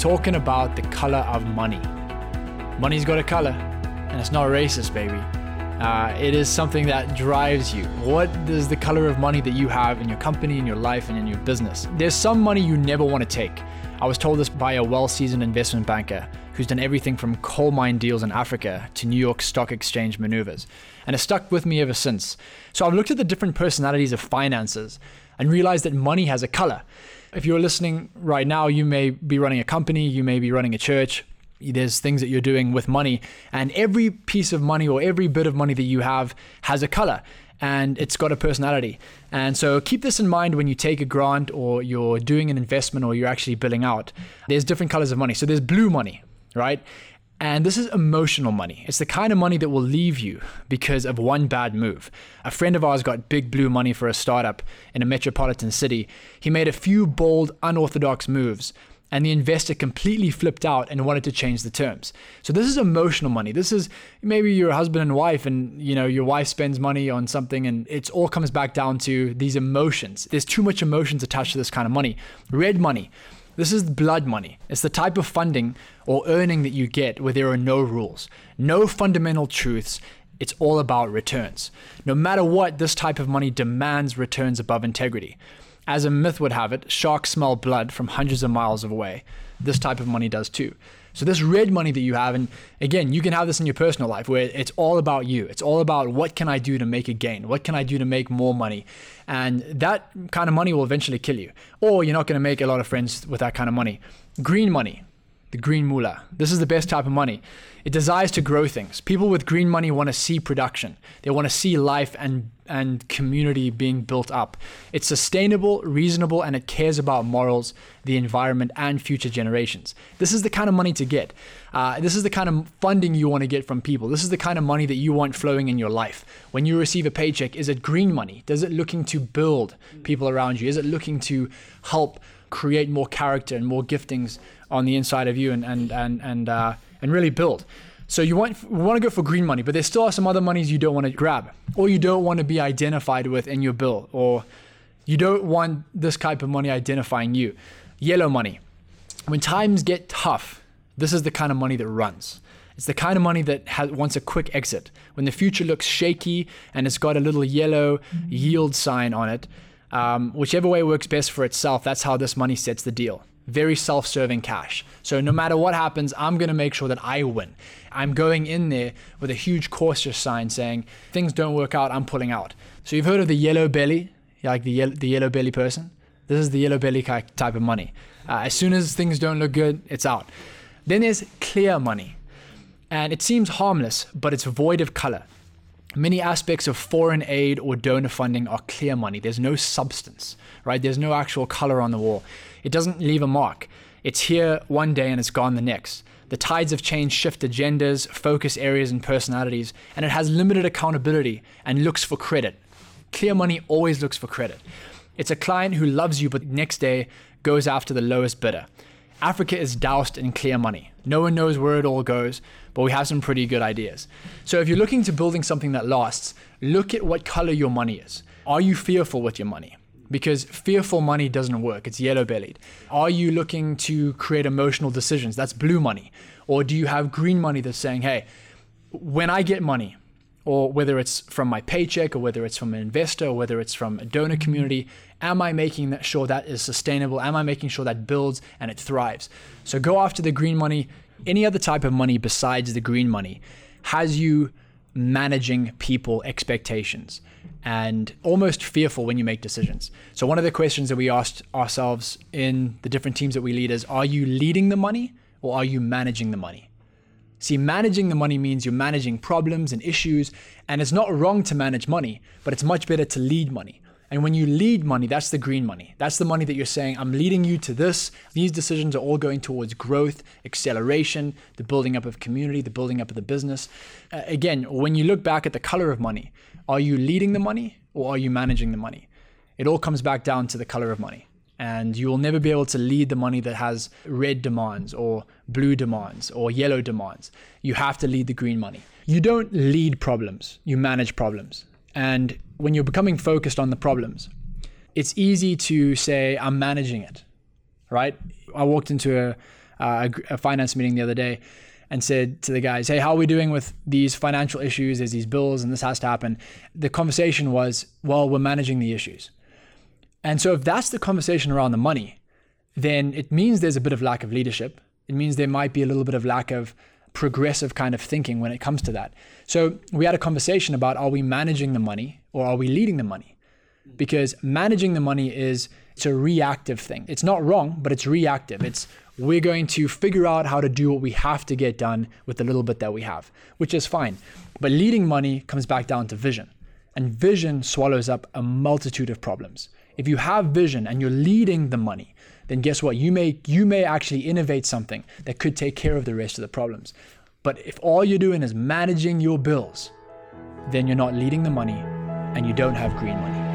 talking about the color of money. Money's got a color, and it's not racist, baby. Uh, it is something that drives you. What is the color of money that you have in your company, in your life, and in your business? There's some money you never want to take. I was told this by a well seasoned investment banker who's done everything from coal mine deals in Africa to New York Stock Exchange maneuvers. And it's stuck with me ever since. So I've looked at the different personalities of finances and realized that money has a color. If you're listening right now, you may be running a company, you may be running a church, there's things that you're doing with money and every piece of money or every bit of money that you have has a color and it's got a personality and so keep this in mind when you take a grant or you're doing an investment or you're actually billing out there's different colors of money so there's blue money right and this is emotional money. It's the kind of money that will leave you because of one bad move. A friend of ours got big blue money for a startup in a metropolitan city. He made a few bold, unorthodox moves, and the investor completely flipped out and wanted to change the terms. So this is emotional money. This is maybe your husband and wife and you know your wife spends money on something and it all comes back down to these emotions. There's too much emotions attached to this kind of money. Red money. This is blood money. It's the type of funding or earning that you get where there are no rules, no fundamental truths. It's all about returns. No matter what, this type of money demands returns above integrity. As a myth would have it, sharks smell blood from hundreds of miles away. This type of money does too. So this red money that you have, and again, you can have this in your personal life where it's all about you. It's all about what can I do to make a gain? What can I do to make more money? And that kind of money will eventually kill you. Or you're not going to make a lot of friends with that kind of money. Green money the green moolah. This is the best type of money. It desires to grow things. People with green money want to see production. They want to see life and and community being built up. It's sustainable, reasonable, and it cares about morals, the environment, and future generations. This is the kind of money to get. Uh, this is the kind of funding you want to get from people. This is the kind of money that you want flowing in your life. When you receive a paycheck, is it green money? Does it looking to build people around you? Is it looking to help create more character and more giftings on the inside of you and and and and uh, and really build. So you want want to go for green money, but there still are some other monies you don't want to grab, or you don't want to be identified with in your bill, or you don't want this type of money identifying you. Yellow money. When times get tough, this is the kind of money that runs. It's the kind of money that has, wants a quick exit. When the future looks shaky and it's got a little yellow yield sign on it, um, whichever way works best for itself, that's how this money sets the deal very self serving cash. So no matter what happens, I'm going to make sure that I win. I'm going in there with a huge cautious sign saying, things don't work out, I'm pulling out. So you've heard of the yellow belly, like the, ye- the yellow belly person? This is the yellow belly type of money. Uh, as soon as things don't look good, it's out. Then there's clear money. And it seems harmless, but it's void of color. Many aspects of foreign aid or donor funding are clear money. There's no substance, right? There's no actual color on the wall. It doesn't leave a mark. It's here one day and it's gone the next. The tides of change shift agendas, focus areas, and personalities, and it has limited accountability and looks for credit. Clear money always looks for credit. It's a client who loves you, but next day goes after the lowest bidder. Africa is doused in clear money. No one knows where it all goes, but we have some pretty good ideas. So if you're looking to building something that lasts, look at what color your money is. Are you fearful with your money? Because fearful money doesn't work. It's yellow bellied. Are you looking to create emotional decisions? That's blue money. Or do you have green money that's saying, hey, when I get money, or whether it's from my paycheck or whether it's from an investor or whether it's from a donor community am i making sure that is sustainable? Am i making sure that builds and it thrives? So go after the green money any other type of money besides the green money. Has you managing people expectations and almost fearful when you make decisions. So one of the questions that we asked ourselves in the different teams that we lead is are you leading the money or are you managing the money See, managing the money means you're managing problems and issues, and it's not wrong to manage money, but it's much better to lead money. And when you lead money, that's the green money. That's the money that you're saying, I'm leading you to this. These decisions are all going towards growth, acceleration, the building up of community, the building up of the business. Uh, again, when you look back at the color of money, are you leading the money or are you managing the money? It all comes back down to the color of money and you will never be able to lead the money that has red demands or blue demands or yellow demands. You have to lead the green money. You don't lead problems, you manage problems. And when you're becoming focused on the problems, it's easy to say, I'm managing it, right? I walked into a, a, a finance meeting the other day and said to the guys, Hey, how are we doing with these financial issues? There's these bills and this has to happen. The conversation was, Well, we're managing the issues. And so if that's the conversation around the money, then it means there's a bit of lack of leadership. It means there might be a little bit of lack of progressive kind of thinking when it comes to that. So we had a conversation about are we managing the money or are we leading the money? Because managing the money is it's a reactive thing. It's not wrong, but it's reactive. It's we're going to figure out how to do what we have to get done with the little bit that we have, which is fine. But leading money comes back down to vision. And vision swallows up a multitude of problems. If you have vision and you're leading the money, then guess what? You may you may actually innovate something that could take care of the rest of the problems. But if all you're doing is managing your bills, then you're not leading the money and you don't have green money.